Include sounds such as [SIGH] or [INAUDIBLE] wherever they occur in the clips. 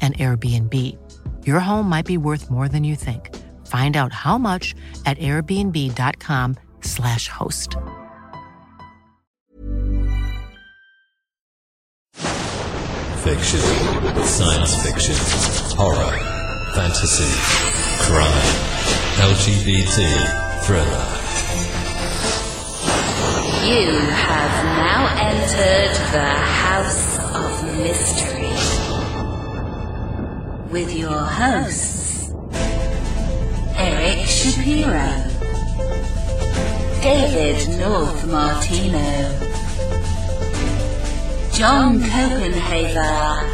an Airbnb. Your home might be worth more than you think. Find out how much at airbnb.com/slash host. Fiction, science fiction, horror, fantasy, crime, LGBT, thriller. You have now entered the House of Mystery with your hosts, Eric Shapiro, David North Martino, John Copenhaver,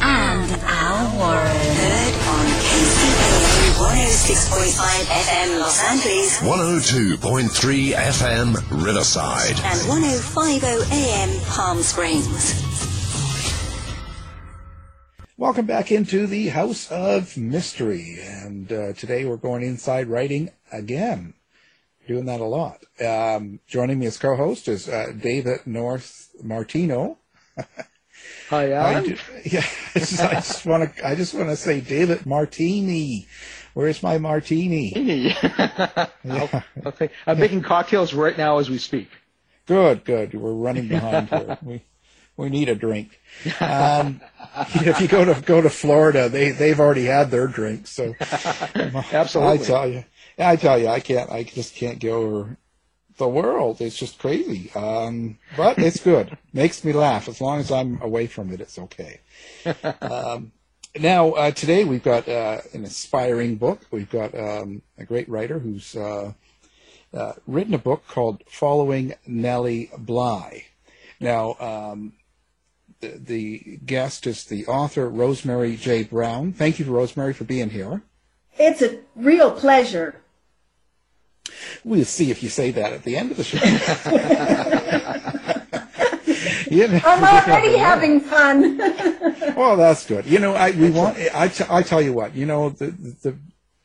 and Al Warren. Heard on KCAA 106.5 FM Los Angeles 102.3 FM Riverside. and 105.0 AM Palm Springs. Welcome back into the House of Mystery, and uh, today we're going inside writing again. Doing that a lot. Um, joining me as co-host is uh, David North Martino. [LAUGHS] Hi, I do, yeah, [LAUGHS] I just want to. I just want to say, David Martini. Where's my martini? [LAUGHS] Yeah. okay. I'm making cocktails right now as we speak. Good, good. We're running behind here. We we need a drink. [LAUGHS] Um, if you go to go to Florida, they they've already had their drink. So [LAUGHS] Absolutely. I tell you, I tell you, I can't. I just can't go over the world. It's just crazy. Um, but it's good. Makes me laugh. As long as I'm away from it, it's okay. [LAUGHS] Um, now uh, today we've got uh, an inspiring book. We've got um, a great writer who's uh, uh, written a book called "Following Nellie Bly." Now. Um, the, the guest is the author Rosemary J. Brown. Thank you, Rosemary, for being here. It's a real pleasure. We'll see if you say that at the end of the show. [LAUGHS] You know, I'm already having fun. [LAUGHS] well, that's good. You know, I we want. I, t- I tell you what. You know, the the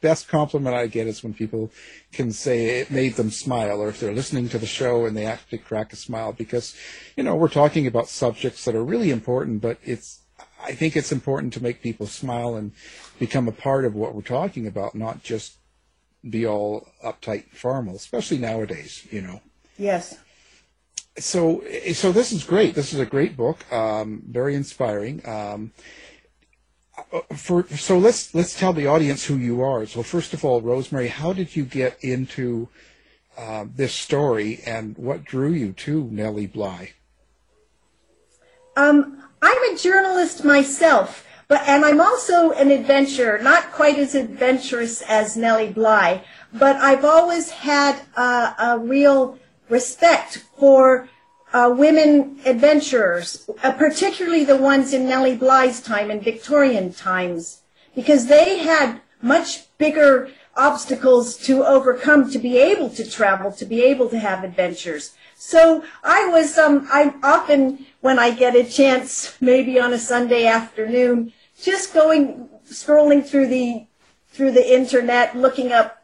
best compliment I get is when people can say it made them smile, or if they're listening to the show and they actually crack a smile, because you know we're talking about subjects that are really important, but it's. I think it's important to make people smile and become a part of what we're talking about, not just be all uptight and formal, especially nowadays. You know. yes. so so this is great. This is a great book, um, very inspiring. Um, for so let's let's tell the audience who you are. So first of all, Rosemary, how did you get into uh, this story, and what drew you to Nellie Bly? Um, I'm a journalist myself, but and I'm also an adventurer, not quite as adventurous as Nellie Bly, but I've always had uh, a real respect for uh, women adventurers, uh, particularly the ones in Nellie Bly's time in Victorian times, because they had much bigger obstacles to overcome to be able to travel, to be able to have adventures. So I was, um, I often, when I get a chance, [LAUGHS] maybe on a Sunday afternoon, just going, scrolling through the, through the internet, looking up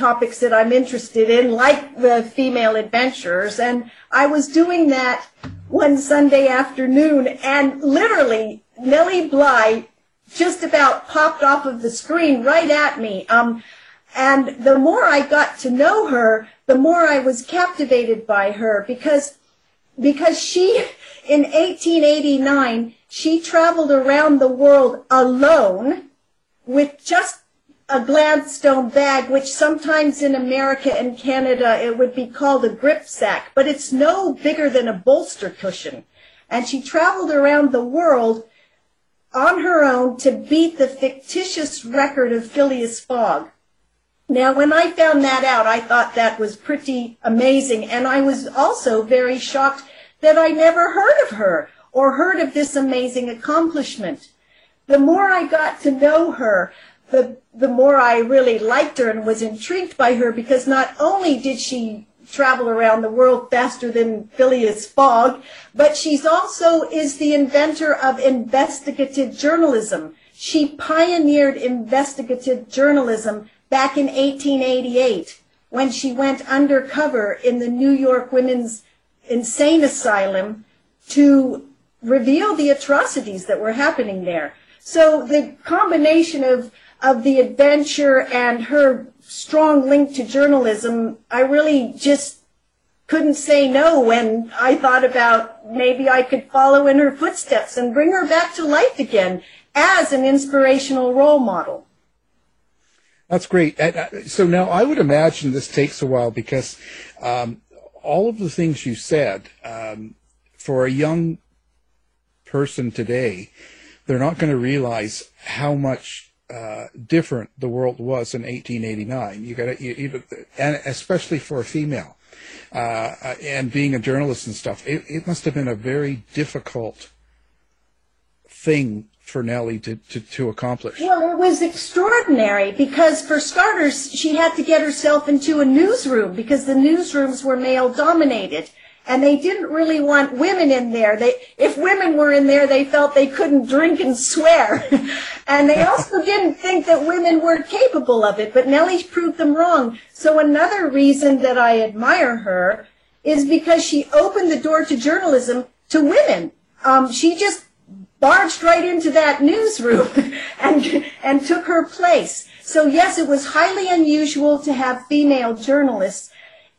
topics that I'm interested in, like the female adventurers. And I was doing that one Sunday afternoon, and literally Nellie Bly just about popped off of the screen right at me. Um, and the more I got to know her, the more I was captivated by her because because she in 1889 she traveled around the world alone with just a Gladstone bag, which sometimes in America and Canada it would be called a grip sack, but it's no bigger than a bolster cushion. And she traveled around the world on her own to beat the fictitious record of Phileas Fogg. Now, when I found that out, I thought that was pretty amazing, and I was also very shocked that I never heard of her or heard of this amazing accomplishment. The more I got to know her, the, the more I really liked her and was intrigued by her because not only did she travel around the world faster than Phileas Fogg, but she's also is the inventor of investigative journalism. She pioneered investigative journalism back in 1888 when she went undercover in the New York Women's Insane Asylum to reveal the atrocities that were happening there. So the combination of of the adventure and her strong link to journalism, I really just couldn't say no when I thought about maybe I could follow in her footsteps and bring her back to life again as an inspirational role model. That's great. So now I would imagine this takes a while because um, all of the things you said um, for a young person today, they're not going to realize how much uh, different the world was in 1889. You got to, and especially for a female, uh, and being a journalist and stuff, it, it must have been a very difficult thing for Nellie to, to, to accomplish. Well, it was extraordinary because, for starters, she had to get herself into a newsroom because the newsrooms were male dominated and they didn't really want women in there. They, if women were in there, they felt they couldn't drink and swear. [LAUGHS] and they also didn't think that women were capable of it, but Nellie proved them wrong. So another reason that I admire her is because she opened the door to journalism to women. Um, she just barged right into that newsroom [LAUGHS] and, and took her place. So yes, it was highly unusual to have female journalists,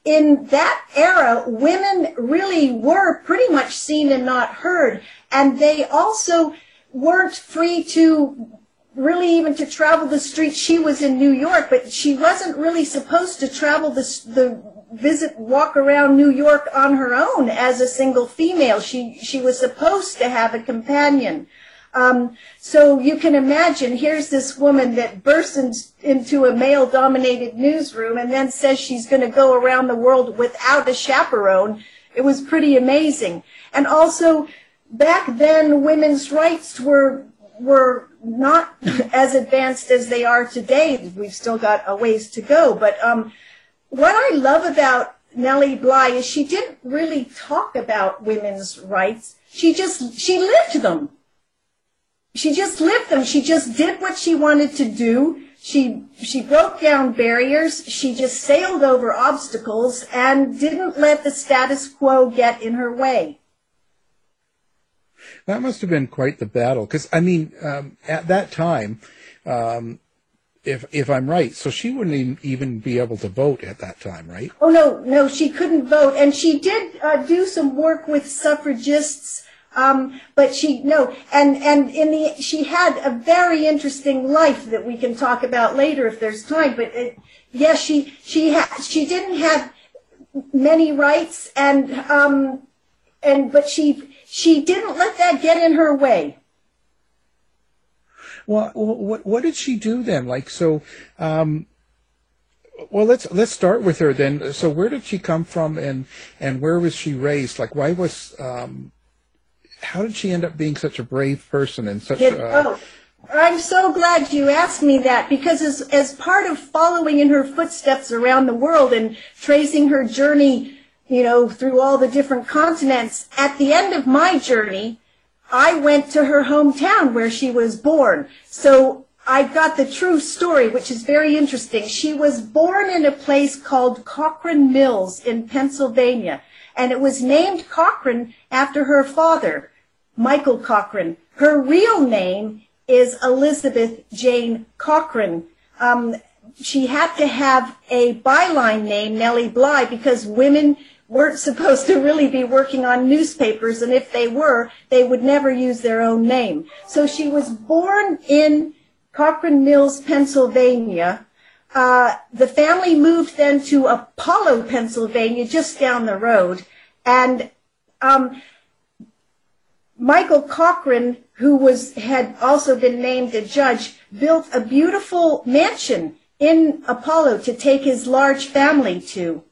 in that era, women really were pretty much seen and not heard. And they also weren't free to really even to travel the streets. She was in New York, but she wasn't really supposed to travel the, the visit, walk around New York on her own as a single female. She, she was supposed to have a companion. Um, so you can imagine, here's this woman that bursts in, into a male-dominated newsroom and then says she's going to go around the world without a chaperone. It was pretty amazing. And also, back then, women's rights were were not [LAUGHS] as advanced as they are today. We've still got a ways to go. But um, what I love about Nellie Bly is she didn't really talk about women's rights. She just she lived them she just lived them. She just did what she wanted to do. She she broke down barriers. She just sailed over obstacles and didn't let the status quo get in her way. That must have been quite the battle, because I mean, um, at that time, um, if if I'm right, so she wouldn't even be able to vote at that time, right? Oh no, no, she couldn't vote, and she did uh, do some work with suffragists um, but she no, and and in the she had a very interesting life that we can talk about later if there's time. But it, yes, she she had she didn't have many rights, and um, and but she she didn't let that get in her way. Well, what what did she do then? Like so. Um, well, let's let's start with her then. So, where did she come from, and and where was she raised? Like, why was um, how did she end up being such a brave person and such? It, uh, oh, I'm so glad you asked me that because as as part of following in her footsteps around the world and tracing her journey, you know, through all the different continents, at the end of my journey, I went to her hometown where she was born. So I got the true story, which is very interesting. She was born in a place called Cochran Mills in Pennsylvania. and it was named Cochran after her father, Michael Cochran. Her real name is Elizabeth Jane Cochran. Um, she had to have a byline name, Nellie Bly, because women weren't [LAUGHS] supposed to really be working on newspapers, and if they were, they would never use their own name. So she was born in Cochran Mills, Pennsylvania. Uh, the family moved then to Apollo, Pennsylvania, just down the road, and um, Michael Cochran, who was had also been named a judge, built a beautiful mansion in Apollo to take his large family to,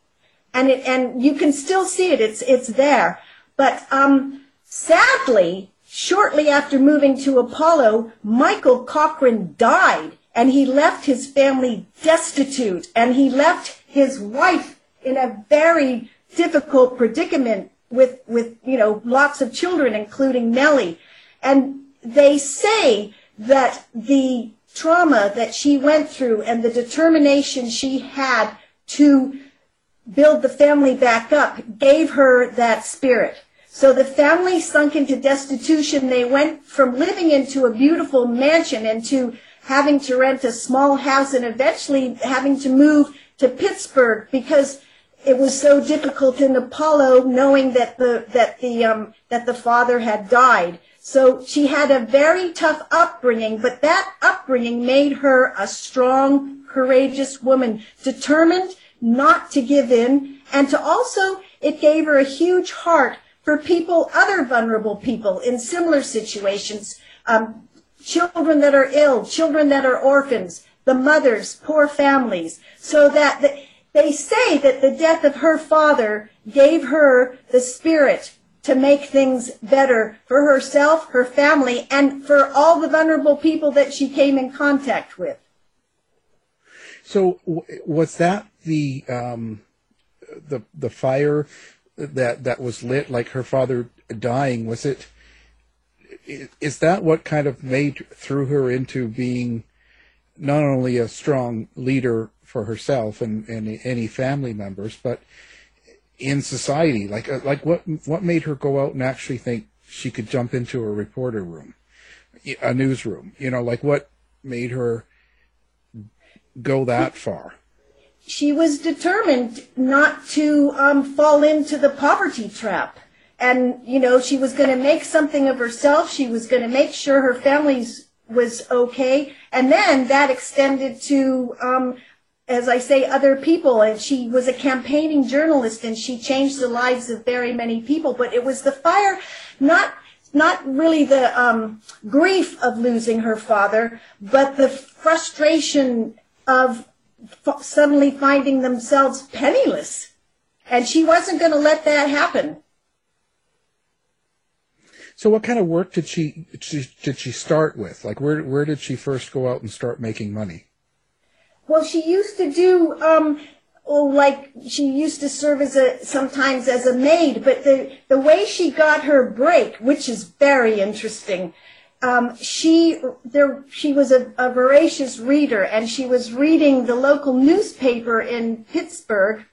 and it and you can still see it. It's it's there, but um, sadly, shortly after moving to Apollo, Michael Cochran died, and he left his family destitute, and he left his wife in a very difficult predicament with with you know lots of children, including Nellie, and they say that the trauma that she went through and the determination she had to build the family back up gave her that spirit. So the family sunk into destitution. They went from living into a beautiful mansion into having to rent a small house and eventually having to move to Pittsburgh because it was so difficult in Apollo knowing that the that the um, that the father had died. So she had a very tough upbringing, but that upbringing made her a strong, courageous woman, determined not to give in, and to also it gave her a huge heart for people, other vulnerable people in similar situations, um, children that are ill, children that are orphans, the mothers, poor families, so that the, they say that the death of her father gave her the spirit to make things better for herself, her family, and for all the vulnerable people that she came in contact with. So was that the um, the the fire that that was lit, like her father dying? Was it? Is that what kind of made threw her into being not only a strong leader for herself and, and any family members, but in society? Like, uh, like what, what made her go out and actually think she could jump into a reporter room, a newsroom? You know, like what made her go that far? She was determined not to um, fall into the poverty trap. And, you know, she was going to make something of herself. She was going to make sure her family was okay. And then that extended to um, as I say, other people. And she was a campaigning journalist and she changed the lives of very many people. But it was the fire, not not really the um, grief of losing her father, but the frustration of f- suddenly finding themselves penniless. And she wasn't going to let that happen. So, what kind of work did she did she start with? Like, where where did she first go out and start making money? Well, she used to do, um, oh, like she used to serve as a sometimes as a maid, but the the way she got her break, which is very interesting, um, she there she was a, a voracious reader, and she was reading the local newspaper in Pittsburgh,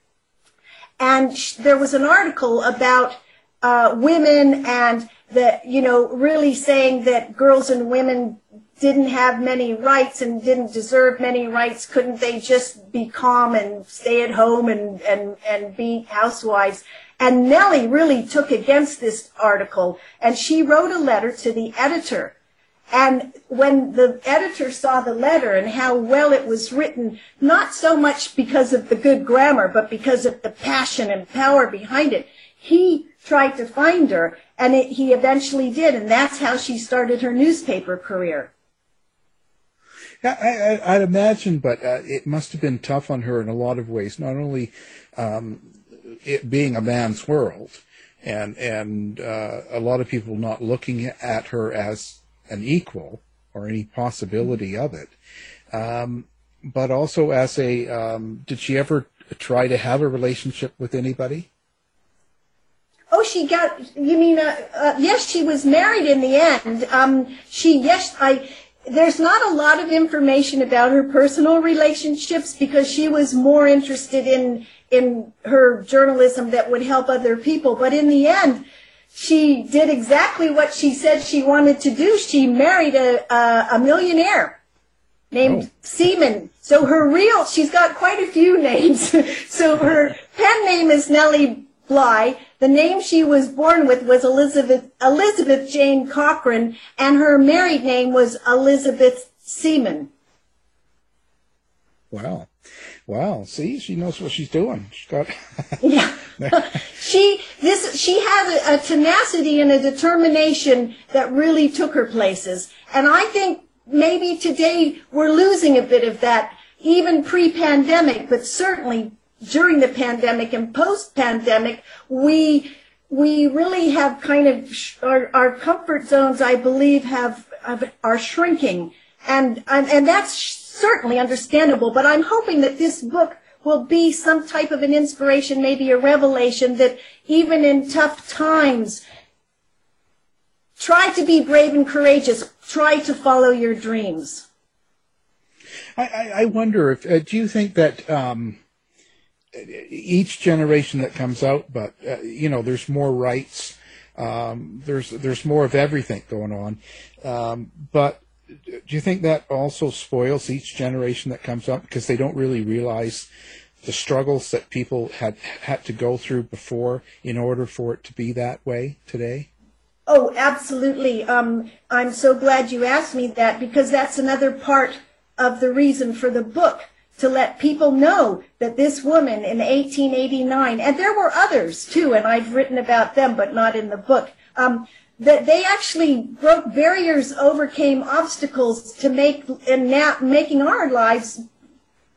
and sh- there was an article about uh, women and that you know really saying that girls and women didn't have many rights and didn't deserve many rights, couldn't they just be calm and stay at home and, and, and be housewives? And Nellie really took against this article and she wrote a letter to the editor. And when the editor saw the letter and how well it was written, not so much because of the good grammar, but because of the passion and power behind it, he tried to find her and it, he eventually did. And that's how she started her newspaper career. I, I, would imagine, but uh, it must have been tough on her in a lot of ways. Not only um, it being a man's world, and and uh, a lot of people not looking at her as an equal or any possibility of it, um, but also as a. Um, did she ever try to have a relationship with anybody? Oh, she got. You mean? Uh, uh, yes, she was married in the end. Um, she yes, I there's not a lot of information about her personal relationships because she was more interested in in her journalism that would help other people. But in the end, she did exactly what she said she wanted to do. She married a, a, a millionaire named oh. Seaman. So her real, she's got quite a few names. [LAUGHS] so her pen name is Nellie Bly. The name she was born with was Elizabeth, Elizabeth Jane Cochran, and her married name was Elizabeth Seaman. Wow. Wow. See, she knows what she's doing. She's got. [LAUGHS] yeah. [LAUGHS] she this she had a, a tenacity and a determination that really took her places, and I think maybe today we're losing a bit of that, even pre-pandemic, but certainly during the pandemic and post-pandemic, we we really have kind of our, our comfort zones, I believe, have, have are shrinking, and, and and that's certainly understandable. But I'm hoping that this book will be some type of an inspiration, maybe a revelation that even in tough times, try to be brave and courageous. Try to follow your dreams. I, I, I wonder if uh, do you think that um, each generation that comes out, but uh, you know, there's more rights. Um, there's there's more of everything going on, um, but do you think that also spoils each generation that comes up because they don't really realize the struggles that people had had to go through before in order for it to be that way today? Oh, absolutely. Um, I'm so glad you asked me that because that's another part of the reason for the book to let people know that this woman in 1889, and there were others too, and I've written about them, but not in the book, um, that they actually broke barriers, overcame obstacles to make and now making our lives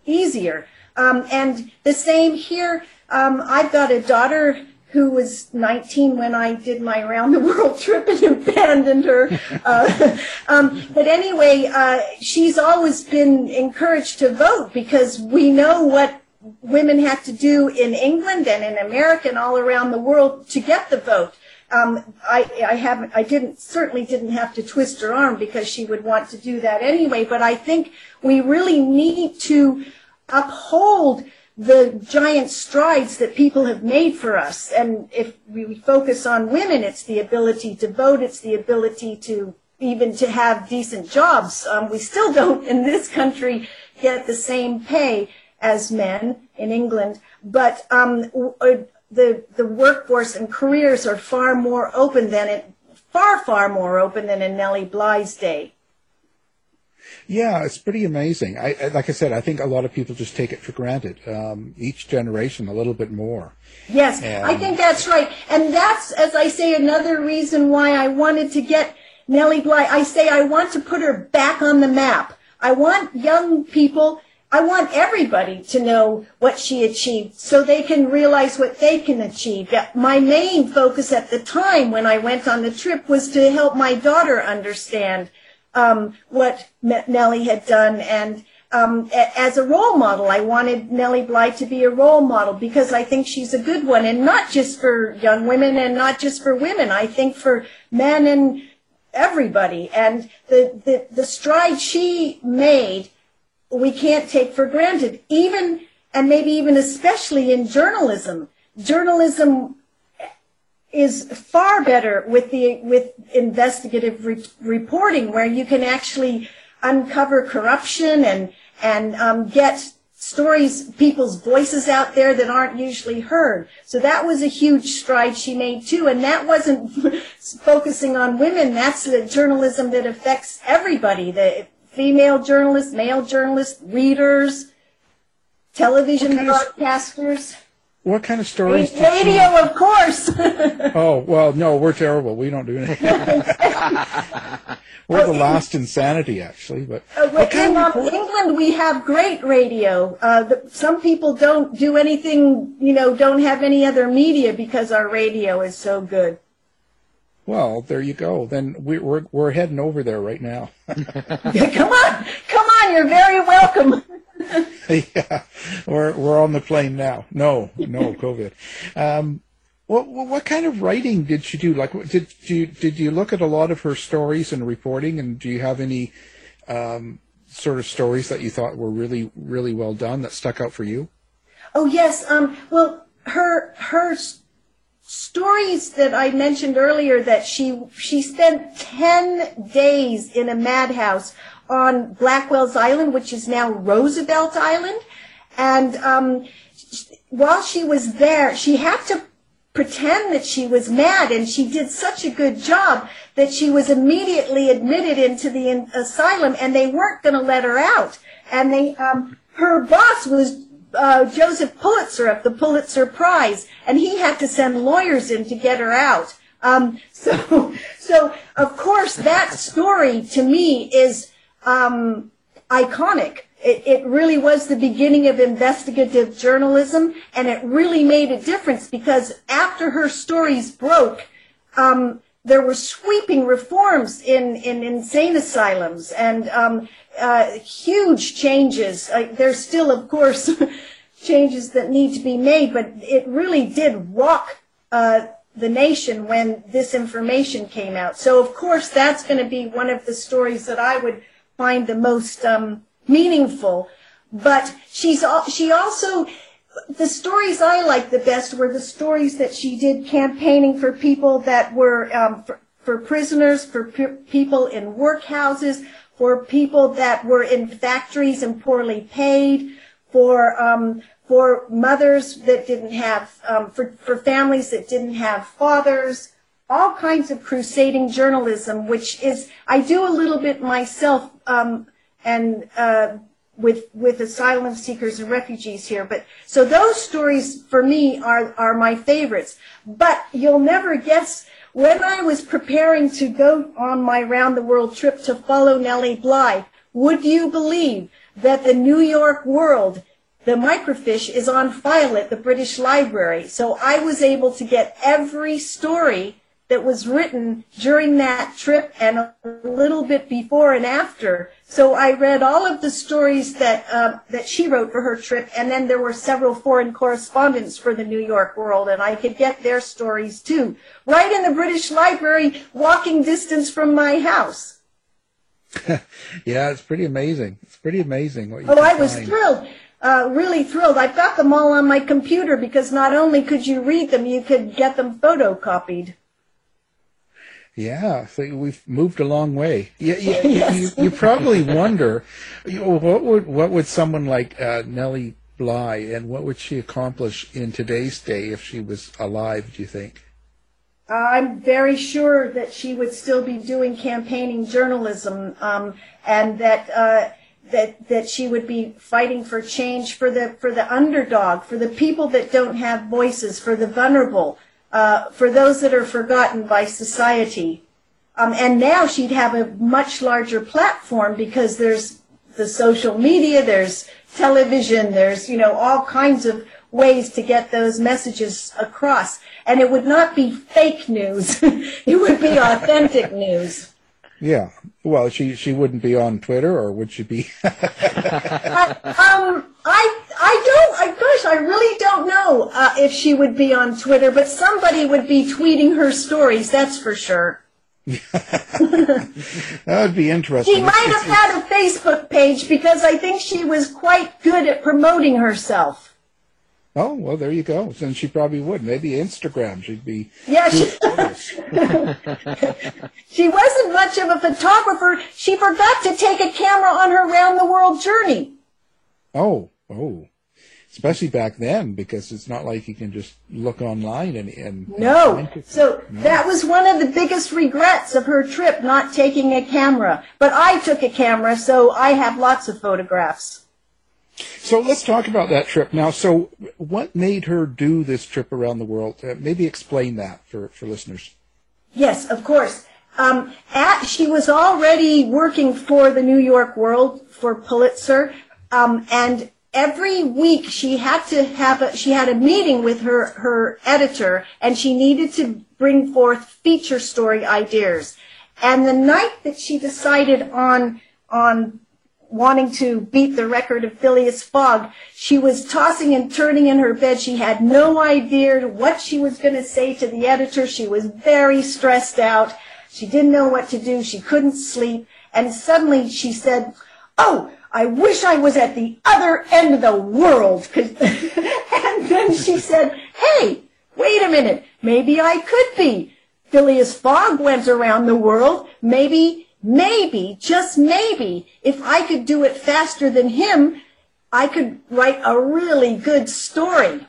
easier. Um, and the same here. Um, I've got a daughter who was 19 when I did my round the world [LAUGHS] trip and abandoned her. Uh, [LAUGHS] um, but anyway, uh, she's always been encouraged to vote because we know what women have to do in England and in America and all around the world to get the vote. Um, I, I haven't, I didn't, certainly didn't have to twist her arm because she would want to do that anyway, but I think we really need to uphold the giant strides that people have made for us. And if we focus on women, it's the ability to vote, it's the ability to even to have decent jobs. Um, we still don't in this country get the same pay as men in England, but um, the the workforce and careers are far more open than it far far more open than in Nellie Bly's day. Yeah, it's pretty amazing. I, like I said, I think a lot of people just take it for granted. Um, each generation a little bit more. Yes, and, I think that's right, and that's as I say another reason why I wanted to get Nellie Bly. I say I want to put her back on the map. I want young people I want everybody to know what she achieved so they can realize what they can achieve. My main focus at the time when I went on the trip was to help my daughter understand um, what Nellie had done and um, as a role model. I wanted Nellie Bly to be a role model because I think she's a good one and not just for young women and not just for women. I think for men and everybody. And the, the, the stride she made we can't take for granted. Even, and maybe even especially in journalism, journalism is far better with the with investigative re- reporting, where you can actually uncover corruption and and um, get stories, people's voices out there that aren't usually heard. So that was a huge stride she made too, and that wasn't [LAUGHS] focusing on women. That's the journalism that affects everybody. The female journalists, male journalists, readers, television broadcasters. What kind of stories? Radio, of course. [LAUGHS] oh well, no, we're terrible. We don't do anything. we're the last insanity, actually. But uh, in um, England, we have great radio. Uh, the, some people don't do anything, you know, don't have any other media because our radio is so good. Well, there you go. Then we're we're, we're heading over there right now. [LAUGHS] come on, come on! You're very welcome. [LAUGHS] [LAUGHS] yeah, we're we're on the plane now. No, no [LAUGHS] COVID. Um, what what kind of writing did she do? Like, did you did you look at a lot of her stories and reporting, and do you have any um, sort of stories that you thought were really really well done that stuck out for you? Oh yes. Um, well, her her stories that I mentioned earlier that she she spent ten days in a madhouse on Blackwell's Island, which is now Roosevelt Island, and um, while she was there, she had to pretend that she was mad, and she did such a good job that she was immediately admitted into the in- asylum, and they weren't going to let her out. And they, um, her boss was uh, Joseph Pulitzer of the Pulitzer Prize, and he had to send lawyers in to get her out. Um, [LAUGHS] so, so of course, that story to me is um, iconic. It, it really was the beginning of investigative journalism, and it really made a difference because after her stories broke, um, there were sweeping reforms in, in insane asylums and um, uh, huge changes. Uh, there's still, of course, [LAUGHS] changes that need to be made, but it really did rock uh, the nation when this information came out. So, of course, that's going to be one of the stories that I would find the most um, meaningful. But she's she also the stories I liked the best were the stories that she did campaigning for people that were um, for, for prisoners, for pe- people in workhouses, for people that were in factories and poorly paid, for um, for mothers that didn't have, um, for for families that didn't have fathers. All kinds of crusading journalism, which is I do a little bit myself, um, and uh, with with asylum seekers and refugees here. But so those stories for me are are my favorites. But you'll never guess when I was preparing to go on my round the world trip to follow Nellie Bly. Would you believe that the New York World, the microfiche, is on file at the British Library? So I was able to get every story that was written during that trip and a little bit before and after. So I read all of the stories that uh, that she wrote for her trip, and then there were several foreign correspondents for the New York World, and I could get their stories too, right in the British Library, walking distance from my house. [LAUGHS] yeah, it's pretty amazing. It's pretty amazing what you Oh, I was find. thrilled, uh, really thrilled. I've got them all on my computer because not only could you read them, you could get them photocopied. Yeah, so we've moved a long way. Yeah, yeah, you, you, you probably wonder, you know, what would what would someone like uh, Nellie Bly and what would she accomplish in today's day if she was alive? Do you think? I'm very sure that she would still be doing campaigning journalism, um, and that uh, that that she would be fighting for change for the for the underdog, for the people that don't have voices, for the vulnerable, uh, for those that are forgotten by society. Um, and now she'd have a much larger platform because there's the social media, there's television, there's you know all kinds of ways to get those messages across. And it would not be fake news. [LAUGHS] it would be authentic news. Yeah. Well, she she wouldn't be on Twitter, or would she be? I, [LAUGHS] um, I, I don't, I, gosh, I really don't know uh, if she would be on Twitter, but somebody would be tweeting her stories, that's for sure. [LAUGHS] that would be interesting. She might have had a Facebook page because I think she was quite good at promoting herself. Oh well, there you go. Then she probably would. Maybe Instagram. She'd be. Yeah, she, [LAUGHS] she wasn't much of a photographer. She forgot to take a camera on her round the world journey. Oh, oh. Especially back then, because it's not like you can just look online and. and No. and. So that was one of the biggest regrets of her trip, not taking a camera. But I took a camera, so I have lots of photographs. So let's talk about that trip now. So, what made her do this trip around the world? Uh, maybe explain that for, for listeners. Yes, of course. Um, at, she was already working for the New York World for Pulitzer, um, and every week she had to have a, she had a meeting with her her editor, and she needed to bring forth feature story ideas. And the night that she decided on on wanting to beat the record of Phileas Fogg, she was tossing and turning in her bed. She had no idea what she was going to say to the editor. She was very stressed out. She didn't know what to do. She couldn't sleep. And suddenly she said, Oh, I wish I was at the other end of the world. [LAUGHS] and then she said, hey, wait a minute. Maybe I could be. Phileas Fogg went around the world. Maybe, maybe, just maybe, if I could do it faster than him, I could write a really good story.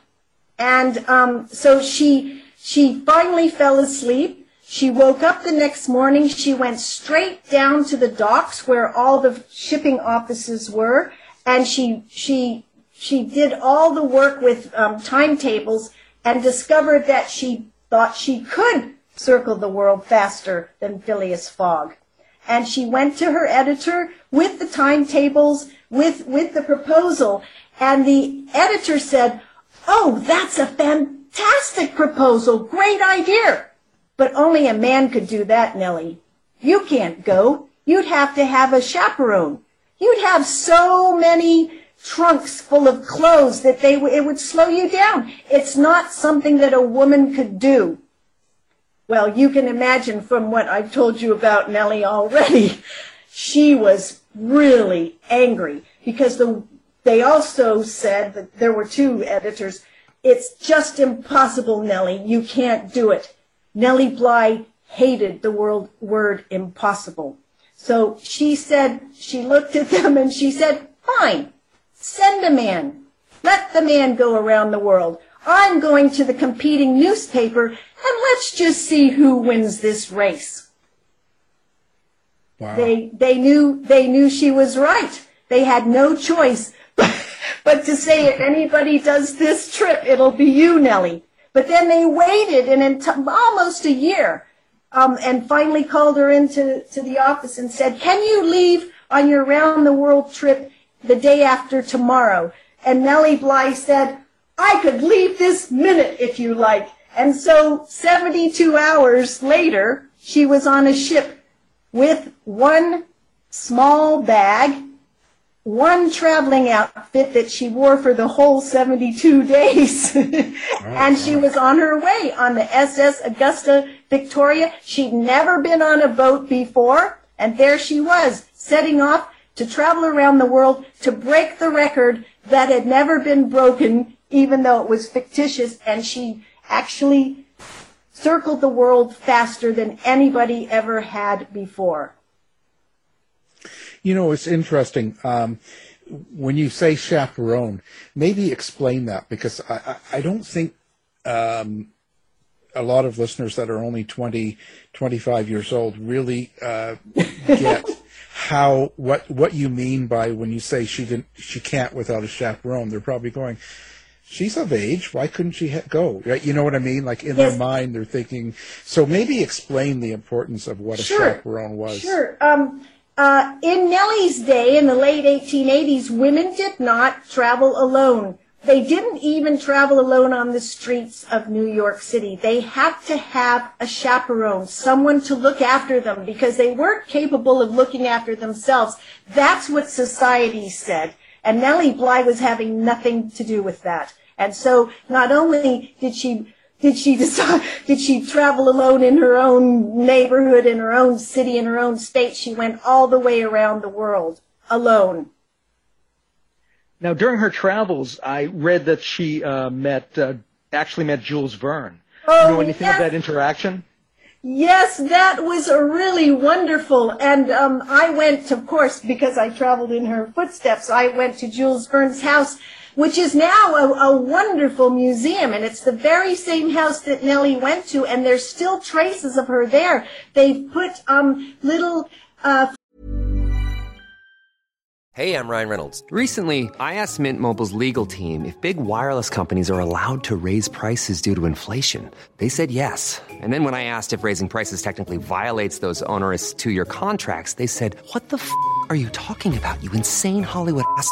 And um, so she she finally fell asleep. She woke up the next morning. She went straight down to the docks where all the shipping offices were, and she she she did all the work with um, timetables and discovered that she thought she could circle the world faster than Phileas Fogg. And she went to her editor with the timetables, with with the proposal, and the editor said, "Oh, that's a fantastic proposal. Great idea." But only a man could do that, Nellie. You can't go. You'd have to have a chaperone. You'd have so many trunks full of clothes that they it would slow you down. It's not something that a woman could do. Well, you can imagine from what I've told you about Nellie already, she was really angry because the they also said that there were two editors. It's just impossible, Nellie. You can't do it. Nellie Bly hated the word, word impossible. So she said, she looked at them and she said, fine, send a man. Let the man go around the world. I'm going to the competing newspaper and let's just see who wins this race. Wow. They, they knew, they knew she was right. They had no choice but [LAUGHS] but to say if anybody does this trip, it'll be you, Nellie. But then they waited and in t- almost a year, um, and finally called her into to the office and said, "Can you leave on your round the world trip the day after tomorrow?" And Nellie Bly said, "I could leave this minute if you like." And so, 72 hours later, she was on a ship with one small bag one traveling outfit that she wore for the whole 72 [LAUGHS] days. Oh, and she was on her way on the SS Augusta Victoria. She'd never been on a boat before. And there she was, setting off to travel around the world to break the record that had never been broken, even though it was fictitious. And she actually circled the world faster than anybody ever had before. You know, it's interesting. Um, when you say chaperone, maybe explain that because I, I, I don't think um, a lot of listeners that are only 20, 25 years old really uh, get [LAUGHS] how what what you mean by when you say she didn't she can't without a chaperone. They're probably going. She's of age. Why couldn't she ha- go? Right? You know what I mean? Like in Yes. their mind, they're thinking. So maybe explain the importance of what a Sure. chaperone was. Sure. Um, uh, in Nellie's day, in the late 1880s, women did not travel alone. They didn't even travel alone on the streets of New York City. They had to have a chaperone, someone to look after them because they weren't capable of looking after themselves. That's what society said. And Nellie Bly was having nothing to do with that. And so not only did she did she decide [LAUGHS] did she travel alone in her own neighborhood in her own city in her own state she went all the way around the world alone Now, during her travels, I read that she uh, met, uh, actually met Jules Verne. Do you Oh, know anything yes. of that interaction? yes that was a really wonderful and um, i went of course because i traveled in her footsteps i went to jules verne's house which is now a, a wonderful museum and it's the very same house that nellie went to and there's still traces of her there they've put um, little uh, Hey, I'm Ryan Reynolds. Recently, I asked Mint Mobile's legal team if big wireless companies are allowed to raise prices due to inflation. They said yes. And then when I asked if raising prices technically violates those onerous two year contracts, they said, What the f are you talking about, you insane Hollywood ass?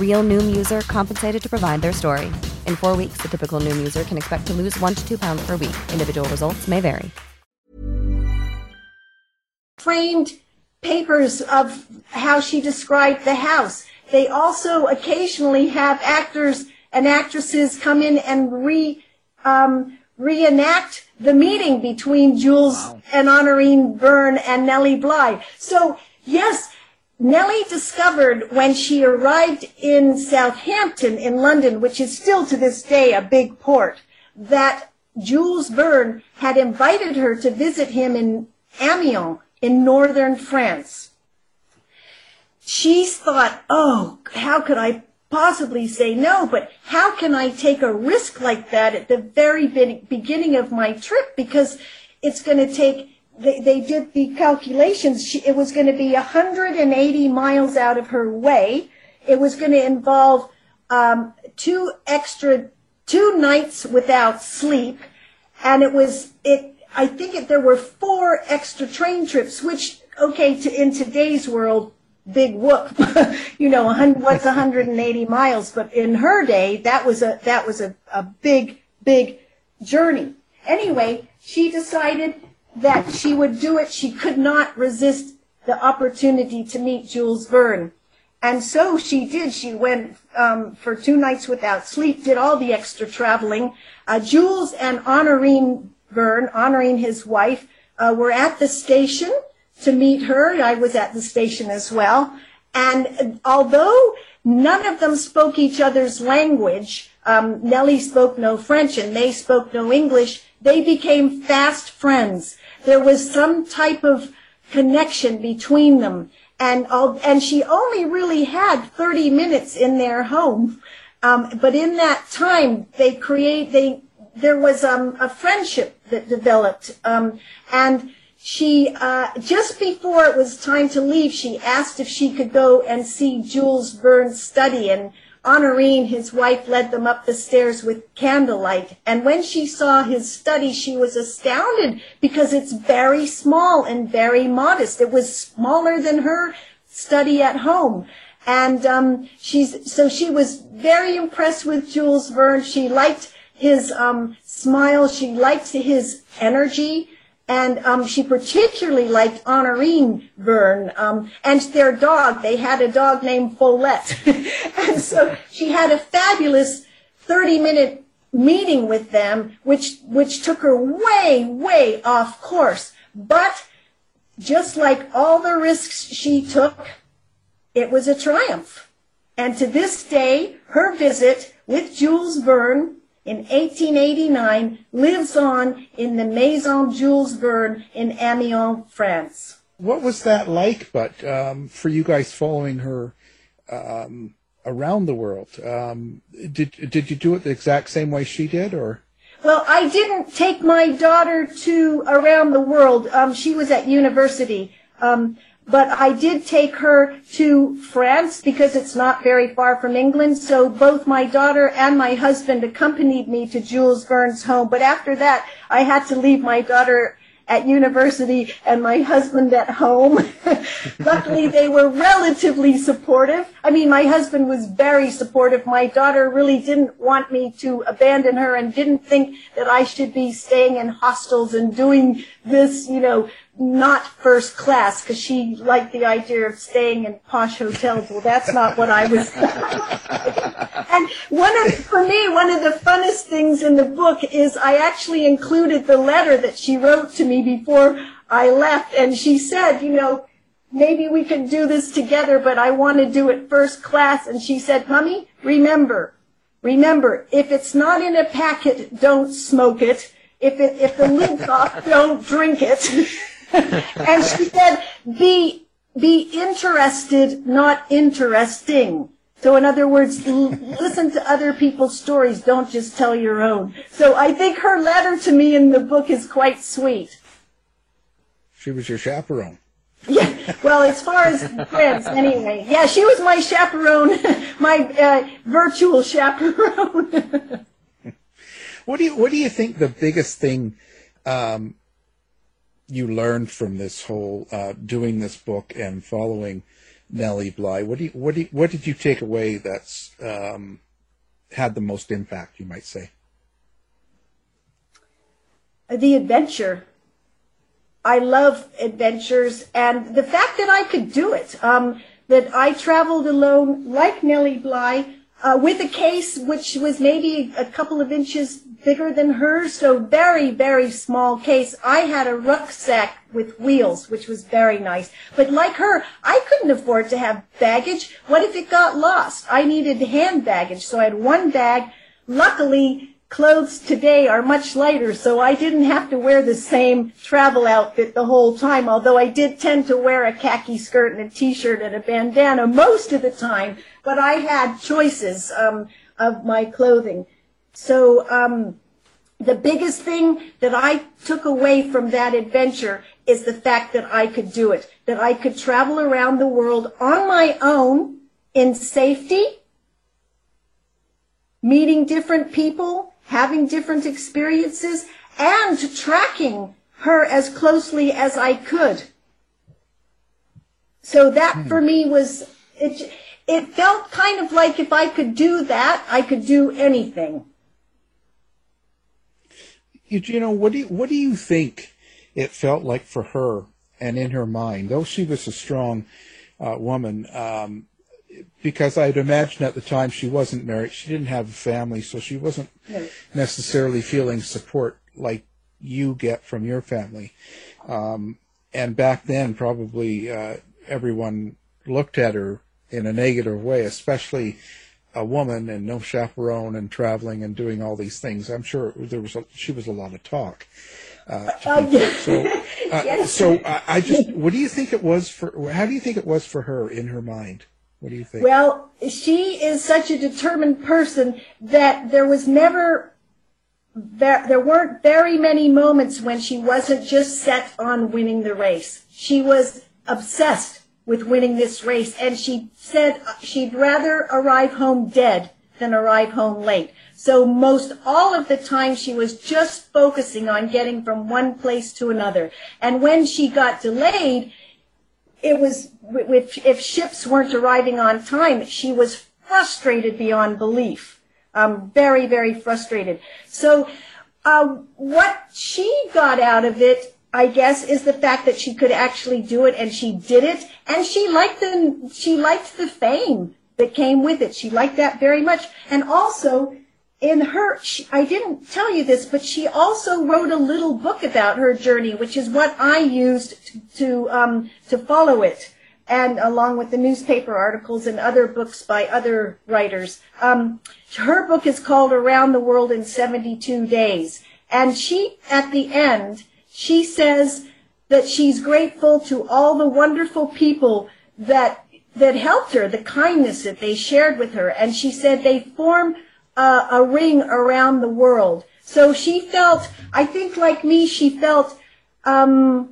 Real Noom user compensated to provide their story. In four weeks, the typical Noom user can expect to lose one to two pounds per week. Individual results may vary. framed papers of how she described the house. They also occasionally have actors and actresses come in and re um, reenact the meeting between Jules and Honorine Verne and Nellie Bly. So yes, Nellie discovered when she arrived in Southampton in London, which is still to this day a big port, that Jules Verne had invited her to visit him in Amiens in northern France. She thought, oh, how could I possibly say no? But how can I take a risk like that at the very beginning of my trip? Because it's going to take, they, they did the calculations. She, it was going to be 180 miles out of her way. It was going to involve um, two extra, two nights without sleep. And it was, it, I think it, there were four extra train trips, which, okay, to, in today's world, big whoop. [LAUGHS] you know, what's 180 miles? But in her day, that was a, that was a, a big, big journey. Anyway, she decided that she would do it. She could not resist the opportunity to meet Jules Verne. And so she did. She went um, for two nights without sleep, did all the extra traveling. Uh, Jules and Honorine Verne, Honorine his wife, uh, were at the station to meet her. I was at the station as well. And although none of them spoke each other's language, um, Nellie spoke no French and they spoke no English, they became fast friends. There was some type of connection between them. And, and she only really had 30 minutes in their home. Um, but in that time, they create, they, there was um, a friendship that developed. Um, and she, uh, just before it was time to leave, she asked if she could go and see Jules Verne's study. And Honorine, his wife, led them up the stairs with candlelight. And when she saw his study, she was astounded because it's very small and very modest. It was smaller than her study at home. And um, she's so she was very impressed with Jules Verne. She liked his um, smile. She liked his energy. And um, she particularly liked Honorine Verne um, and their dog. They had a dog named Follette. [LAUGHS] and so she had a fabulous 30-minute meeting with them, which, which took her way, way off course. But just like all the risks she took, it was a triumph. And to this day, her visit with Jules Verne in 1889 lives on in the Maison Jules Verne in Amiens, France. What was that like, but um, for you guys following her um, around the world? Um, did did you do it the exact same way she did, or? Well, I didn't take my daughter to around the world. Um, she was at university. Um, but I did take her to France because it's not very far from England. So both my daughter and my husband accompanied me to Jules Verne's home. But after that, I had to leave my daughter at university and my husband at home. [LAUGHS] Luckily, they were relatively supportive. I mean, my husband was very supportive. My daughter really didn't want me to abandon her and didn't think that I should be staying in hostels and doing this, you know, not first class because she liked the idea of staying in posh hotels. Well, that's not what I was. [LAUGHS] and one of, for me, one of the funnest things in the book is I actually included the letter that she wrote to me before I left, and she said, you know, maybe we could do this together, but I want to do it first class. And she said, Mummy, remember, remember, if it's not in a packet, don't smoke it. If it, if the lid's off, don't drink it. [LAUGHS] [LAUGHS] and she said, be, be interested, not interesting. So in other words, l- listen to other people's stories, don't just tell your own. So I think her letter to me in the book is quite sweet. She was your chaperone. Yeah, well, as far as friends, anyway. Yeah, she was my chaperone, [LAUGHS] my uh, virtual chaperone. [LAUGHS] what do you What do you think the biggest thing um, you learned from this whole uh, doing this book and following Nellie Bly? What do you, What do you, What did you take away that's um, had the most impact? You might say. the adventure. I love adventures and the fact that I could do it. Um, that I traveled alone like Nellie Bly uh, with a case which was maybe a couple of inches bigger than hers, so very, very small case. I had a rucksack with wheels, which was very nice. But like her, I couldn't afford to have baggage. What if it got lost? I needed hand baggage, so I had one bag. Luckily, clothes today are much lighter, so I didn't have to wear the same travel outfit the whole time, although I did tend to wear a khaki skirt and a t-shirt and a bandana most of the time, but I had choices um, of my clothing. So um, the biggest thing that I took away from that adventure is the fact that I could do it, that I could travel around the world on my own in safety, meeting different people, having different experiences, and tracking her as closely as I could. So that for me was, it, it felt kind of like if I could do that, I could do anything. Know, what do you, what do you think it felt like for her and in her mind, though she was a strong uh, woman, um, because I'd imagine at the time she wasn't married, she didn't have a family, so she wasn't Right. necessarily feeling support like you get from your family. Um, and back then, probably uh, everyone looked at her in a negative way, especially a woman and no chaperone and traveling and doing all these things. I'm sure there was a, she was a lot of talk. Uh, Oh, yeah. So, uh, [LAUGHS] Yes. so I, I just, what do you think it was for? How do you think it was for her in her mind? What do you think? Well, she is such a determined person that there was never, there, there weren't very many moments when she wasn't just set on winning the race. She was obsessed with winning this race and she said she'd rather arrive home dead than arrive home late. So most all of the time she was just focusing on getting from one place to another. And when she got delayed, it was if, ships weren't arriving on time, she was frustrated beyond belief. Um, very, very frustrated. So, uh, what she got out of it, I guess, is the fact that she could actually do it, and she did it, and she liked the she liked the fame that came with it. She liked that very much, and also in her, she, I didn't tell you this, but she also wrote a little book about her journey, which is what I used to to, um, to follow it. and along with the newspaper articles and other books by other writers. Um, her book is called Around the World in 72 Days. And she, at the end, she says that she's grateful to all the wonderful people that that helped her, the kindness that they shared with her. And she said they form a, a ring around the world. So she felt, I think like me, she felt um,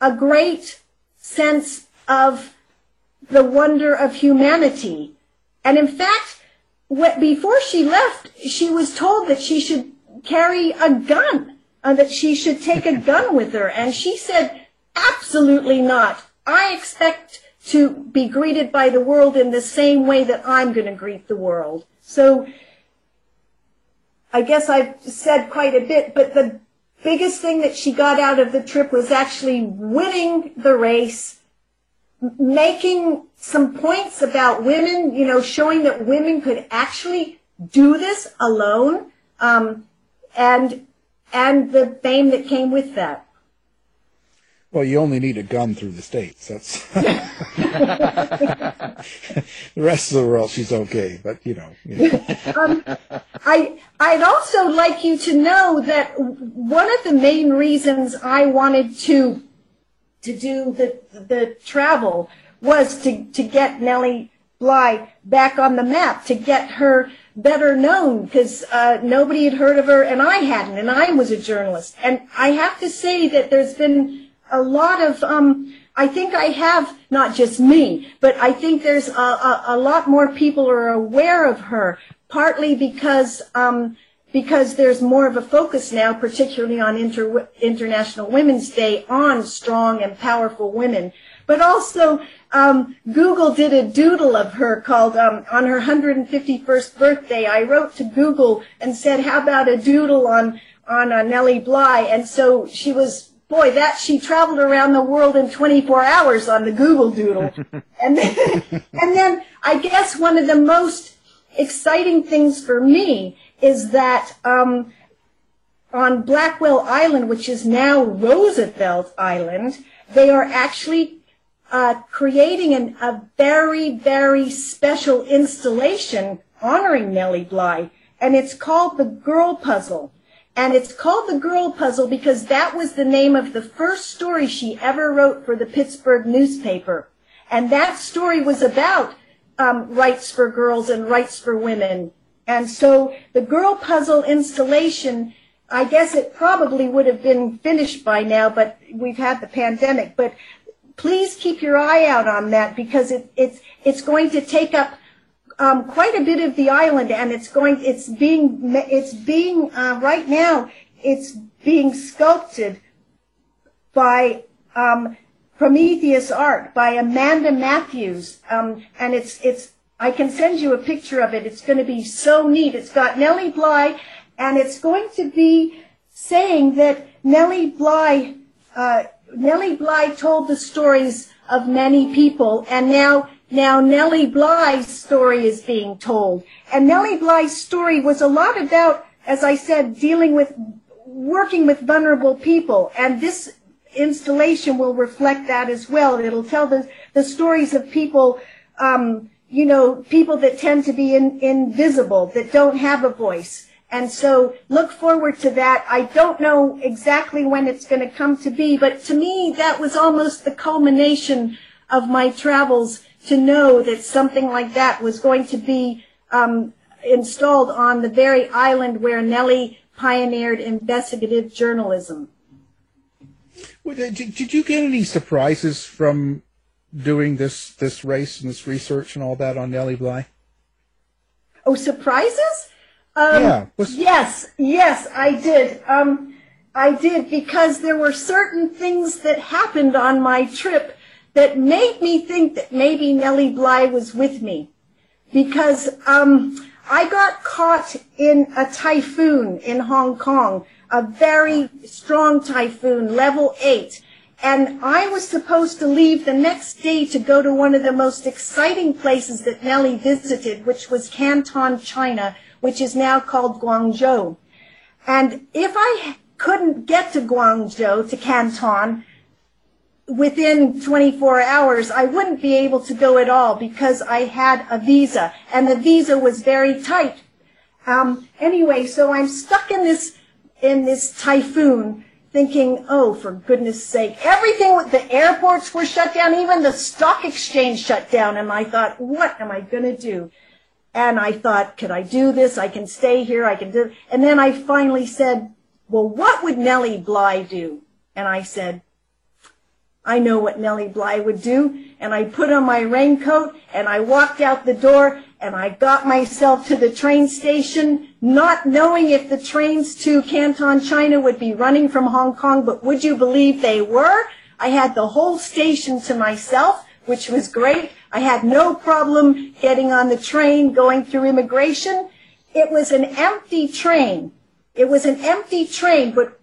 a great sense of the wonder of humanity. And in fact, what, before she left, she was told that she should carry a gun, that she should take a gun with her. And she said, absolutely not. I expect to be greeted by the world in the same way that I'm going to greet the world. So I guess I've said quite a bit, but the biggest thing that she got out of the trip was actually winning the race, making some points about women, you know, showing that women could actually do this alone, um, and and the fame that came with that. Well, you only need a gun through the states. That's [LAUGHS] the rest of the world. She's okay, but you know. You know. um, I I'd also like you to know that one of the main reasons I wanted to to do the the travel was to to get Nellie Bly back on the map, to get her better known because uh, nobody had heard of her and I hadn't, and I was a journalist. And I have to say that there's been a lot of um, I think I have not just me, but I think there's a, a, a lot more people are aware of her, partly because um, because there's more of a focus now, particularly on Inter- International Women's Day, on strong and powerful women. But also, um, Google did a doodle of her called um, on her 151st birthday. I wrote to Google and said, "How about a doodle on on uh, Nellie Bly?" And so she was boy, that she traveled around the world in 24 hours on the Google Doodle. [LAUGHS] and then, and then I guess one of the most exciting things for me is that um, on Blackwell Island, which is now Roosevelt Island, they are actually creating an, a very, very special installation honoring Nellie Bly, and it's called the Girl Puzzle. And it's called The Girl Puzzle because that was the name of the first story she ever wrote for the Pittsburgh newspaper. And that story was about um, rights for girls and rights for women. And so the Girl Puzzle installation, I guess it probably would have been finished by now, but we've had the pandemic. But please keep your eye out on that because it, it's, it's going to take up um, quite a bit of the island, and it's going. It's being. It's being uh, right now. It's being sculpted by um, Prometheus Art by Amanda Matthews, um, and it's it's. I can send you a picture of it. It's going to be so neat. It's got Nellie Bly, and it's going to be saying that Nellie Bly. Uh, Nellie Bly told the stories of many people, and now now, Nellie Bly's story is being told. And Nellie Bly's story was a lot about, as I said, dealing with, working with vulnerable people. And this installation will reflect that as well. It'll tell the, the stories of people, um, you know, people that tend to be in, invisible, that don't have a voice. And so look forward to that. I don't know exactly when it's going to come to be, but to me, that was almost the culmination of my travels to know that something like that was going to be um, installed on the very island where Nellie pioneered investigative journalism. Did you get any surprises from doing this this race and this research and all that on Nellie Bly? Oh, surprises? Um, yeah. Yes, yes, I did. Um, I did because there were certain things that happened on my trip that made me think that maybe Nellie Bly was with me. Because um, I got caught in a typhoon in Hong Kong, a very strong typhoon, level 8. And I was supposed to leave the next day to go to one of the most exciting places that Nellie visited, which was Canton, China, which is now called Guangzhou. And if I couldn't get to Guangzhou, to Canton, within 24 hours, I wouldn't be able to go at all because I had a visa and the visa was very tight. Um, anyway, so I'm stuck in this, in this typhoon thinking, oh, for goodness sake, everything the airports were shut down, even the stock exchange shut down. And I thought, what am I going to do? And I thought, could I do this? I can stay here. I can do, and then I finally said, well, what would Nellie Bly do? And I said, I know what Nellie Bly would do. And I put on my raincoat and I walked out the door and I got myself to the train station, not knowing if the trains to Canton, China would be running from Hong Kong, but would you believe they were? I had the whole station to myself, which was great. I had no problem getting on the train, going through immigration. It was an empty train. It was an empty train, but,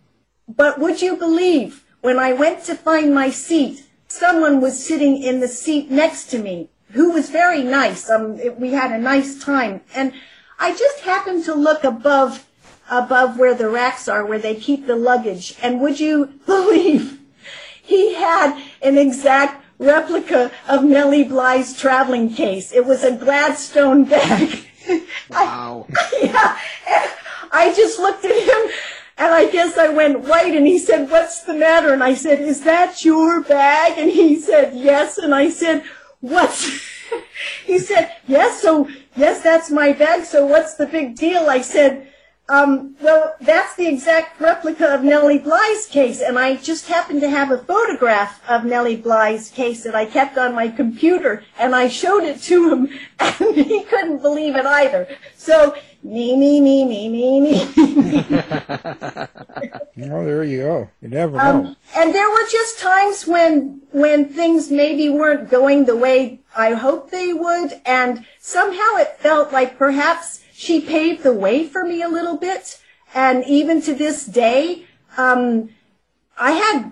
but would you believe when I went to find my seat, someone was sitting in the seat next to me who was very nice. Um, it, we had a nice time. And I just happened to look above, above where the racks are, where they keep the luggage. And would you [LAUGHS] believe he had an exact replica of Nellie Bly's traveling case. It was a Gladstone bag. [LAUGHS] Wow. I, yeah. I just looked at him and I guess I went white and he said, what's the matter? And I said, is that your bag? And he said, yes. And I said, what's, [LAUGHS] he said, yes, so, yes, that's my bag. So what's the big deal? I said, um, well, that's the exact replica of Nellie Bly's case, and I just happened to have a photograph of Nellie Bly's case that I kept on my computer, and I showed it to him, [LAUGHS] and he couldn't believe it either. So, me, me, me, me, me, me. [LAUGHS] well, there you go. You never know. Um, and there were just times when when things maybe weren't going the way I hoped they would, and somehow it felt like perhaps she paved the way for me a little bit. And even to this day, um, I had,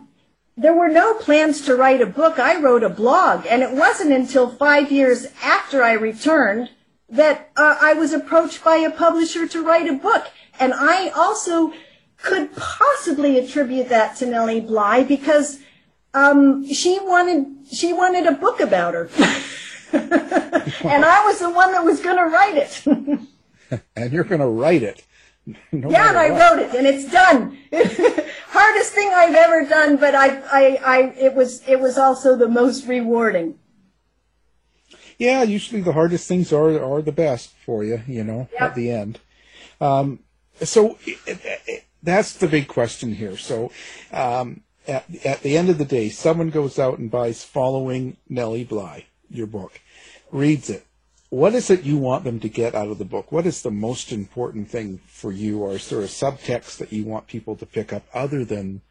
there were no plans to write a book. I wrote a blog. And it wasn't until five years after I returned that uh, I was approached by a publisher to write a book. And I also could possibly attribute that to Nellie Bly because um, she wanted she wanted a book about her, [LAUGHS] and I was the one that was going to write it. [LAUGHS] [LAUGHS] and you're going to write it. No yeah, and I wrote it, and it's done. [LAUGHS] Hardest thing I've ever done, but I, I, I, it was, it was also the most rewarding. Yeah, usually the hardest things are are the best for you, you know, yep. at the end. Um, so it, it, that's the big question here. So, um, at, at the end of the day, someone goes out and buys "Following Nellie Bly," your book, reads it, what is it you want them to get out of the book? What is the most important thing for you, or is there a subtext that you want people to pick up other than,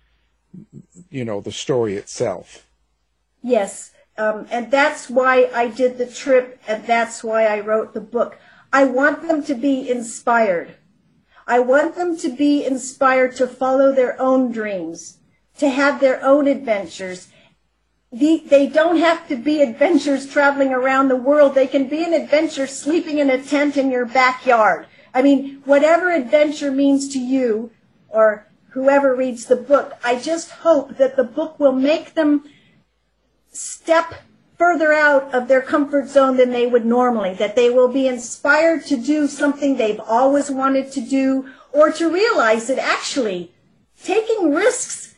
you know, the story itself? Yes, um, and that's why I did the trip, and that's why I wrote the book. I want them to be inspired. I want them to be inspired to follow their own dreams, to have their own adventures, the, they don't have to be adventures traveling around the world. They can be an adventure sleeping in a tent in your backyard. I mean, whatever adventure means to you or whoever reads the book, I just hope that the book will make them step further out of their comfort zone than they would normally, that they will be inspired to do something they've always wanted to do or to realize that actually taking risks,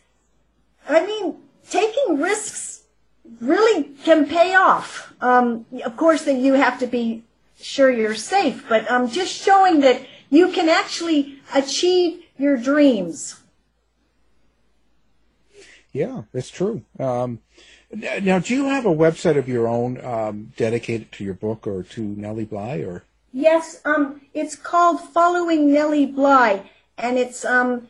I mean, taking risks really can pay off. Um, of course, that you have to be sure you're safe, but um, just showing that you can actually achieve your dreams. Yeah, that's true. Um, now, do you have a website of your own um, dedicated to your book or to Nellie Bly, or? Yes, um, it's called Following Nellie Bly, and it's um,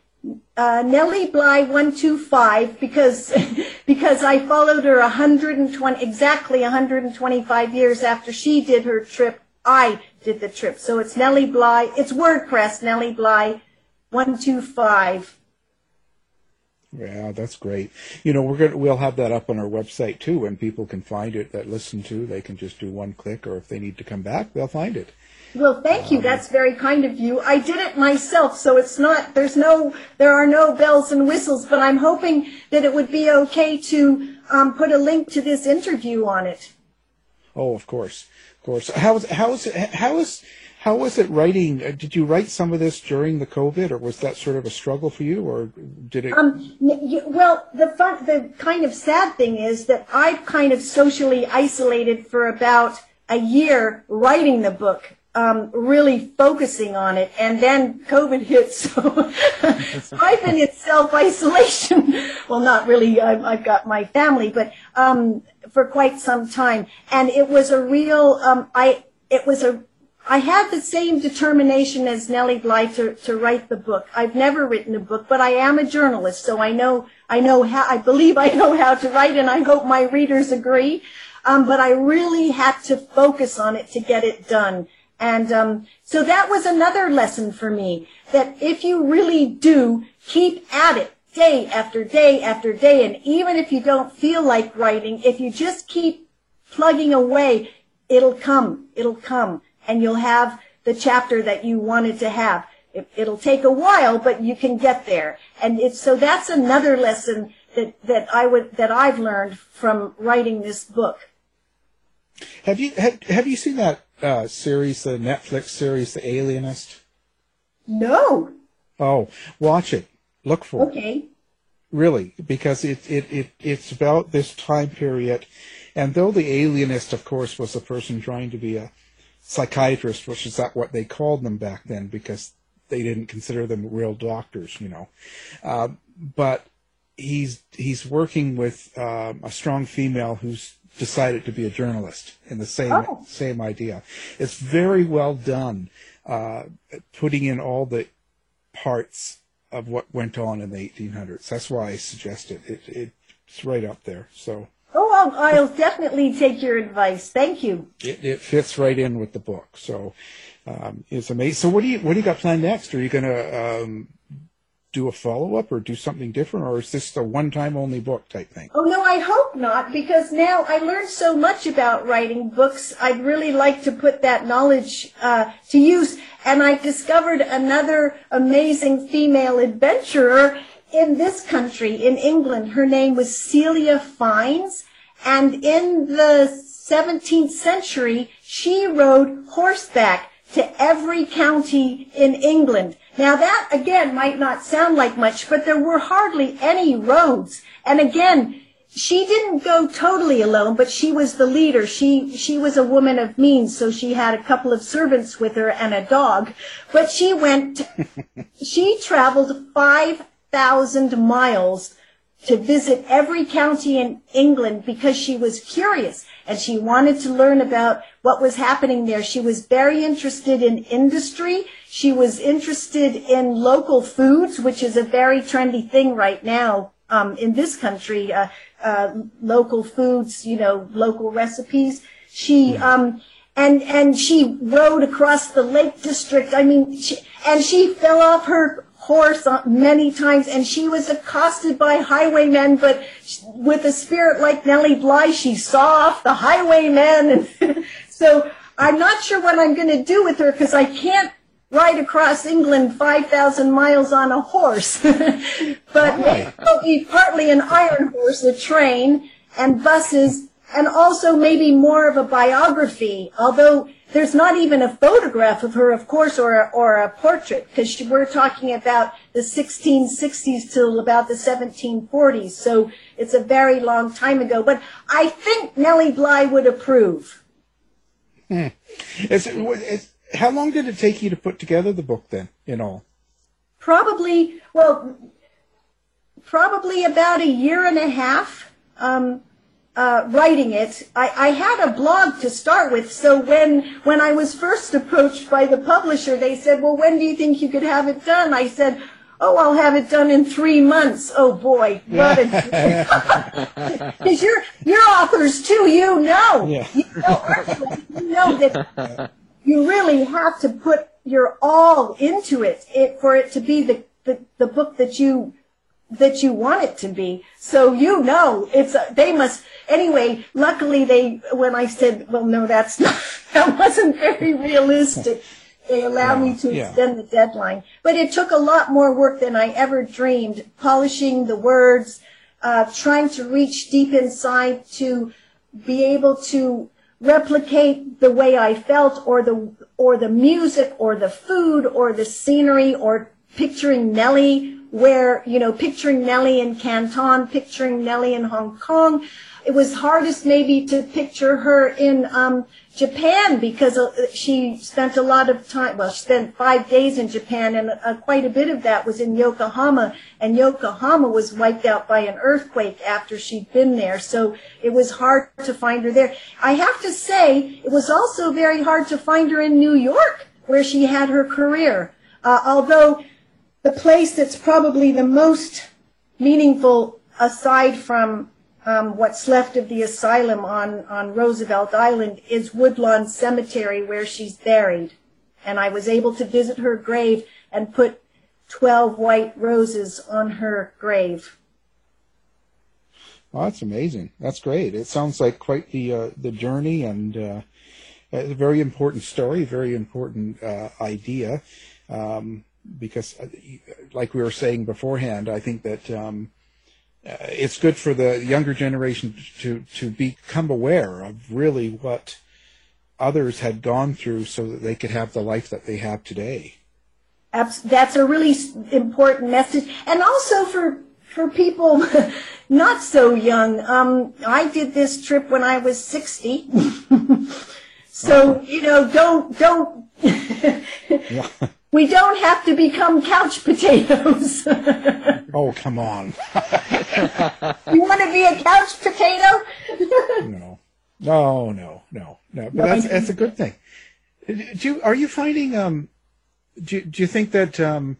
uh, Nellie Bly 125 because [LAUGHS] because I followed her 120 exactly 125 years after she did her trip. I did the trip, so it's Nellie Bly. It's WordPress Nellie Bly 125. Yeah, that's great. You know, we're gonna we'll have that up on our website too, and people can find it that listen to. They can just do one click, or if they need to come back, they'll find it. Well, thank you. That's very kind of you. I did it myself, so it's not, there's no, there are no bells and whistles, but I'm hoping that it would be okay to um, put a link to this interview on it. Oh, of course, of course. How was how was how was how was it writing? uh, Did you write some of this during the COVID, or was that sort of a struggle for you, or did it? Um, well, the fun, the kind of sad thing is that I've kind of socially isolated for about a year writing the book, um, really focusing on it, and then COVID hit, so, [LAUGHS] I've been in self-isolation. well, not really, I've, I've got my family, but um, for quite some time, and it was a real, um, I, it was a I had the same determination as Nellie Bly to, to write the book. I've never written a book, but I am a journalist, so I know, I know how, I believe I know how to write, and I hope my readers agree. Um, but I really had to focus on it to get it done. And um, so that was another lesson for me, that if you really do keep at it day after day after day, and even if you don't feel like writing, if you just keep plugging away, it'll come, it'll come and you'll have the chapter that you wanted to have. It, it'll take a while, but you can get there. And it's, so that's another lesson that, that I would, that I've learned from writing this book. Have you have, have you seen that uh, series, the Netflix series, The Alienist? No. Oh, watch it. Look for it. Okay. Really, because it, it, it it's about this time period, and though the alienist, of course, was a person trying to be a psychiatrist, which is that what they called them back then, because they didn't consider them real doctors, you know. Uh, but he's he's working with um, a strong female who's decided to be a journalist in the same Oh. same idea. It's very well done, uh, putting in all the parts of what went on in the 1800s. That's why I suggest it. it, it it's right up there. So Oh, I'll, I'll definitely take your advice. Thank you. it, it fits right in with the book. So um, it's amazing. So what do you what do you got planned next? Are you going to um, do a follow up or do something different, or is this a one time only book type thing? Oh no, I hope not, because now I learned so much about writing books. I'd really like to put that knowledge uh, to use, and I discovered another amazing female adventurer in this country, in England. Her name was Celia Fiennes, and in the 17th century, she rode horseback to every county in England. Now that again might not sound like much, but there were hardly any roads. And again, she didn't go totally alone, but she was the leader. She she was a woman of means, so she had a couple of servants with her and a dog. But she went [LAUGHS] she traveled 5,000 miles to visit every county in England because she was curious and she wanted to learn about what was happening there. She was very interested in industry. She was interested in local foods, which is a very trendy thing right now um, in this country. Uh, uh, local foods, you know, local recipes. She um, and and she rode across the Lake District. I mean, she, and she fell off her horse many times, and she was accosted by highwaymen. But with a spirit like Nellie Bly, she saw off the highwaymen, and [LAUGHS] so I'm not sure what I'm going to do with her because I can't ride across England 5,000 miles on a horse. [LAUGHS] but maybe it'll be partly an iron horse, a train, and buses, and also maybe more of a biography, although there's not even a photograph of her, of course, or a, or a portrait, because we're talking about the 1660s till about the 1740s, so it's a very long time ago. But I think Nellie Bly would approve. Hmm. Is it, it's, how long did it take you to put together the book then, in all? Probably, well, probably about a year and a half um, uh, writing it. I, I had a blog to start with, so when when I was first approached by the publisher, they said, "Well, when do you think you could have it done?" I said. Oh, I'll have it done in three months. Oh boy, what a [LAUGHS] because you're you're authors too. You know, Yeah. you know, you know that [LAUGHS] you really have to put your all into it, it for it to be the, the, the book that you that you want it to be. So you know, it's a, they must anyway. Luckily, they when I said, "Well, no, that's not [LAUGHS] that wasn't very realistic." They allowed me to Yeah. extend the deadline, but it took a lot more work than I ever dreamed. Polishing the words, uh, trying to reach deep inside to be able to replicate the way I felt or the or the music or the food or the scenery or picturing Nellie where you know picturing Nellie in Canton picturing Nellie in Hong Kong. It was hardest maybe to picture her in um, Japan because uh, she spent a lot of time well she spent five days in Japan and uh, quite a bit of that was in Yokohama and Yokohama was wiped out by an earthquake after she'd been there so it was hard to find her there. I have to say it was also very hard to find her in New York where she had her career. Uh, although the place that's probably the most meaningful aside from um, what's left of the asylum on, on Roosevelt Island is Woodlawn Cemetery where she's buried. And I was able to visit her grave and put 12 white roses on her grave. Oh, that's amazing. That's great. It sounds like quite the uh, the journey and uh, a very important story, very important uh, idea. Um, because, uh, like we were saying beforehand, I think that um, it's good for the younger generation to to become aware of really what others had gone through, so that they could have the life that they have today. That's a really important message. And also for, for people [LAUGHS] not so young. Um, I did this trip when I was 60. [LAUGHS] so, you know, don't, don't, [LAUGHS] we don't have to become couch [LAUGHS] potatoes. Oh, come on. [LAUGHS] you want to be a couch potato? no, no, no, no, no. But that's that's a good thing. Do you, are you finding? Um, do you, do you think that um,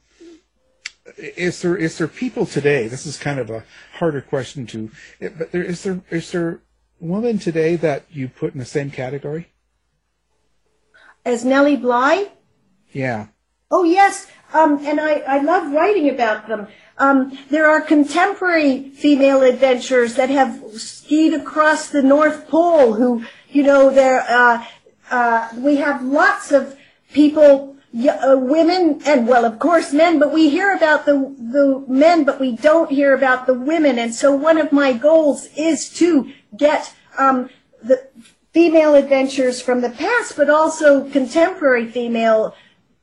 is there is there people today? This is kind of a harder question to. But there is there is there women today that you put in the same category? As Nellie Bly? Yeah. Oh yes, um, and I, I love writing about them. Um, there are contemporary female adventurers that have skied across the North Pole. Who, you know, there uh, uh, we have lots of people, uh, women, and well, of course, men. But we hear about the the men, but we don't hear about the women. And so, one of my goals is to get um, the female adventures from the past, but also contemporary female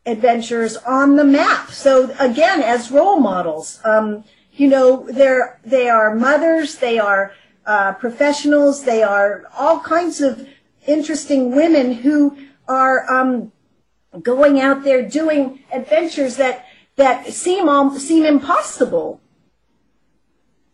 adventures on the map. So again, as role models, um, you know, they're they are mothers, they are uh, professionals, they are all kinds of interesting women who are um, going out there doing adventures that that seem al- seem impossible.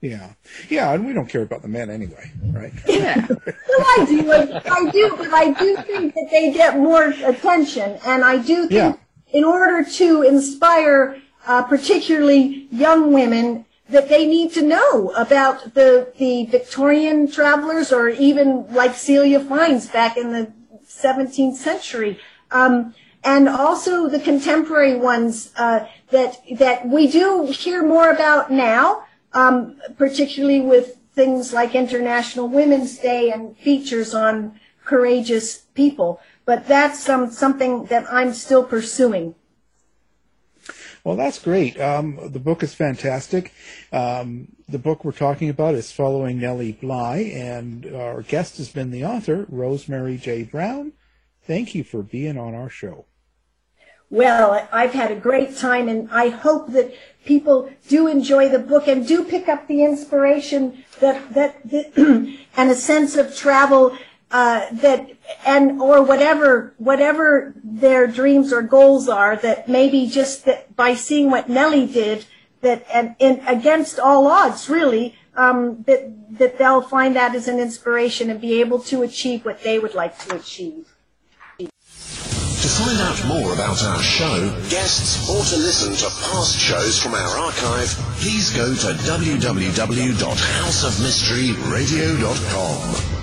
Yeah, yeah, and we don't care about the men anyway, right? Yeah. [LAUGHS] well, I do, I, I do, but I do think that they get more attention, and I do think Yeah. In order to inspire, uh, particularly young women, that they need to know about the the Victorian travelers, or even like Celia Fiennes back in the 17th century, um, and also the contemporary ones uh, that that we do hear more about now, um, particularly with things like International Women's Day and features on courageous people. But that's some something that I'm still pursuing. Well, that's great. Um, the book is fantastic. Um, the book we're talking about is Following Nellie Bly, and our guest has been the author, Rosemary J. Brown. Thank you for being on our show. Well, I've had a great time, and I hope that people do enjoy the book and do pick up the inspiration that that, that [CLEARS THROAT] and a sense of travel uh, that and or whatever whatever their dreams or goals are. That maybe just that by seeing what Nellie did, that and, and against all odds, really, um, that that they'll find that as an inspiration and be able to achieve what they would like to achieve. To find out more about our show, guests, or to listen to past shows from our archive, please go to www.houseofmysteryradio.com.